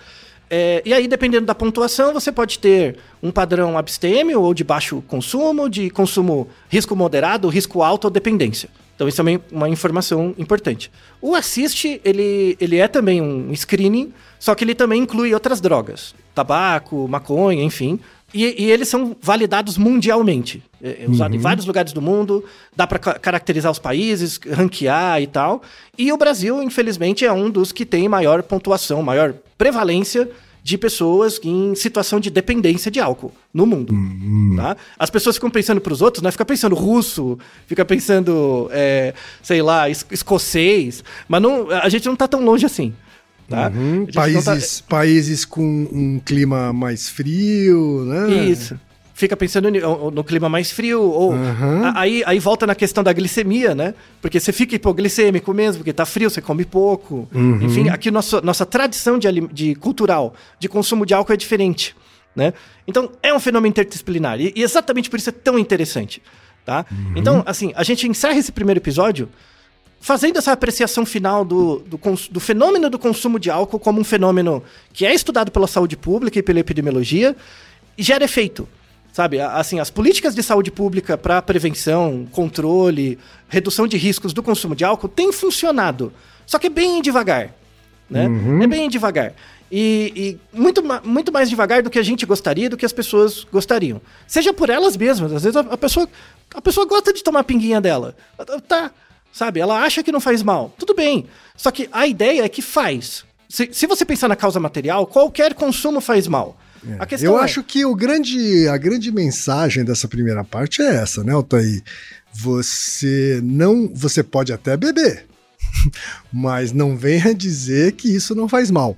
É, e aí, dependendo da pontuação, você pode ter um padrão abstêmio ou de baixo consumo, de consumo risco moderado, risco alto ou dependência. Então, isso também é uma informação importante. O Assist, ele, ele é também um screening, só que ele também inclui outras drogas. Tabaco, maconha, enfim. E, e eles são validados mundialmente. É, é usado em vários lugares do mundo, dá para caracterizar os países, ranquear e tal. E o Brasil, infelizmente, é um dos que tem maior pontuação, maior prevalência de pessoas em situação de dependência de álcool no mundo. Tá? As pessoas ficam pensando pros outros, né? Fica pensando russo, fica pensando, é, sei lá, es- escocês, mas não, a gente não tá tão longe assim. Tá? Não tá- Países, países com um clima mais frio, né? Isso. Fica pensando no, no clima mais frio, ou a- aí, aí volta na questão da glicemia, né? Porque você fica hipoglicêmico mesmo, porque tá frio, você come pouco. Uhum. Enfim, aqui nossa, nossa tradição de, de cultural de consumo de álcool é diferente, né? Então, é um fenômeno interdisciplinar, e, e exatamente por isso é tão interessante, tá? Uhum. Então, assim, a gente encerra esse primeiro episódio fazendo essa apreciação final do, do, do fenômeno do consumo de álcool como um fenômeno que é estudado pela saúde pública e pela epidemiologia e gera efeito. Sabe, assim, as políticas de saúde pública para prevenção, controle, redução de riscos do consumo de álcool têm funcionado. Só que é bem devagar. Né? É bem devagar. E, e muito, muito mais devagar do que a gente gostaria, do que as pessoas gostariam. Seja por elas mesmas. Às vezes a, a pessoa, a pessoa gosta de tomar a pinguinha dela. Tá, sabe? Ela acha que não faz mal. Tudo bem. Só que a ideia é que faz. Se, se você pensar na causa material, qualquer consumo faz mal. A questão Eu é- acho que o grande, a grande mensagem dessa primeira parte é essa, né, Altair? Você não. Você pode até beber. Mas não venha dizer que isso não faz mal.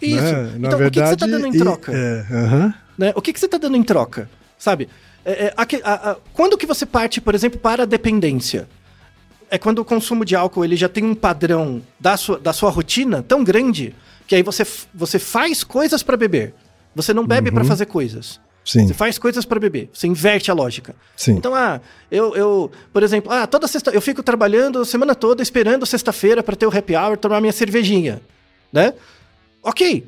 Isso. né? Então, o que que você tá dando em troca? é, aham. né? O que, que você está dando em troca? Sabe? É, é, aque- a- a- quando que você parte, por exemplo, para a dependência? É quando o consumo de álcool ele já tem um padrão da sua, da sua rotina tão grande que aí você, você faz coisas para beber. Você não bebe para fazer coisas. Sim. Você faz coisas para beber, você inverte a lógica. Sim. Então, ah, eu, eu, por exemplo, ah, toda sexta, eu fico trabalhando a semana toda esperando sexta-feira para ter o happy hour, tomar minha cervejinha, né? Ok,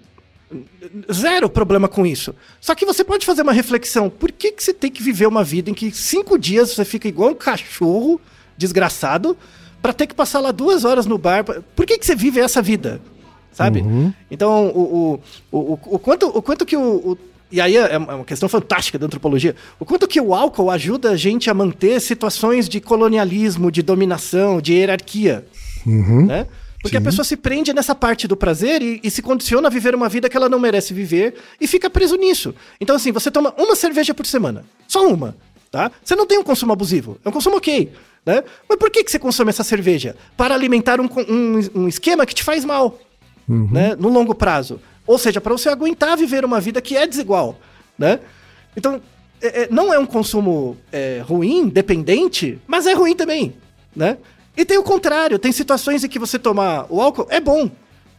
zero problema com isso. Só que você pode fazer uma reflexão. Por que, que você tem que viver uma vida em que cinco dias você fica igual um cachorro desgraçado para ter que passar lá duas horas no bar? Por que, que você vive essa vida? Sabe? Então, o, o, o, o, quanto, o quanto que o, o- E aí é uma questão fantástica da antropologia. O quanto que o álcool ajuda a gente a manter situações de colonialismo, de dominação, de hierarquia né? Porque a Sim. pessoa se prende nessa parte do prazer e, e se condiciona a viver uma vida que ela não merece viver e fica preso nisso. Então, assim, você toma uma cerveja por semana. Só uma, tá? Você não tem um consumo abusivo. É um consumo ok, né? Mas por que, que você consome essa cerveja? Para alimentar um, um, um esquema que te faz mal, né? No longo prazo. Ou seja, para você aguentar viver uma vida que é desigual, né? Então, é- é- não é um consumo é, ruim, dependente, mas é ruim também, né? E tem o contrário, tem situações em que você tomar o álcool é bom,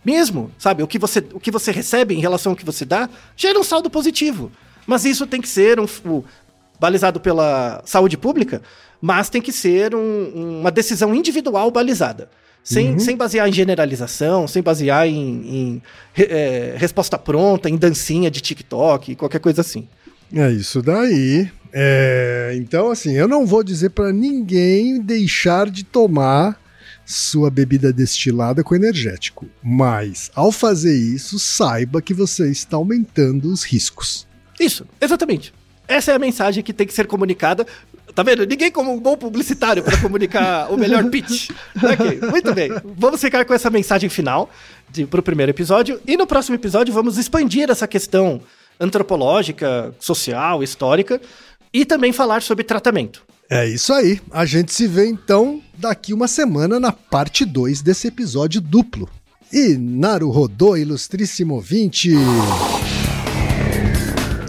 mesmo, sabe? O que você, o que você recebe em relação ao que você dá gera um saldo positivo. Mas isso tem que ser um, o- balizado pela saúde pública, mas tem que ser um- uma decisão individual balizada. Sem, sem basear em generalização, sem basear em, em, é, resposta pronta, em dancinha de TikTok, qualquer coisa assim. É isso daí. É, então, assim, eu não vou dizer pra ninguém deixar de tomar sua bebida destilada com energético, mas ao fazer isso, saiba que você está aumentando os riscos. Isso, exatamente. Essa é a mensagem que tem que ser comunicada. Tá vendo? Ninguém como um bom publicitário para comunicar o melhor pitch. Ok, muito bem. Vamos ficar com essa mensagem final de, pro primeiro episódio. E no próximo episódio vamos expandir essa questão antropológica, social, histórica e também falar sobre tratamento. É isso aí. A gente se vê então daqui uma semana na parte 2 desse episódio duplo. E Naru Rodô, ilustríssimo ouvinte.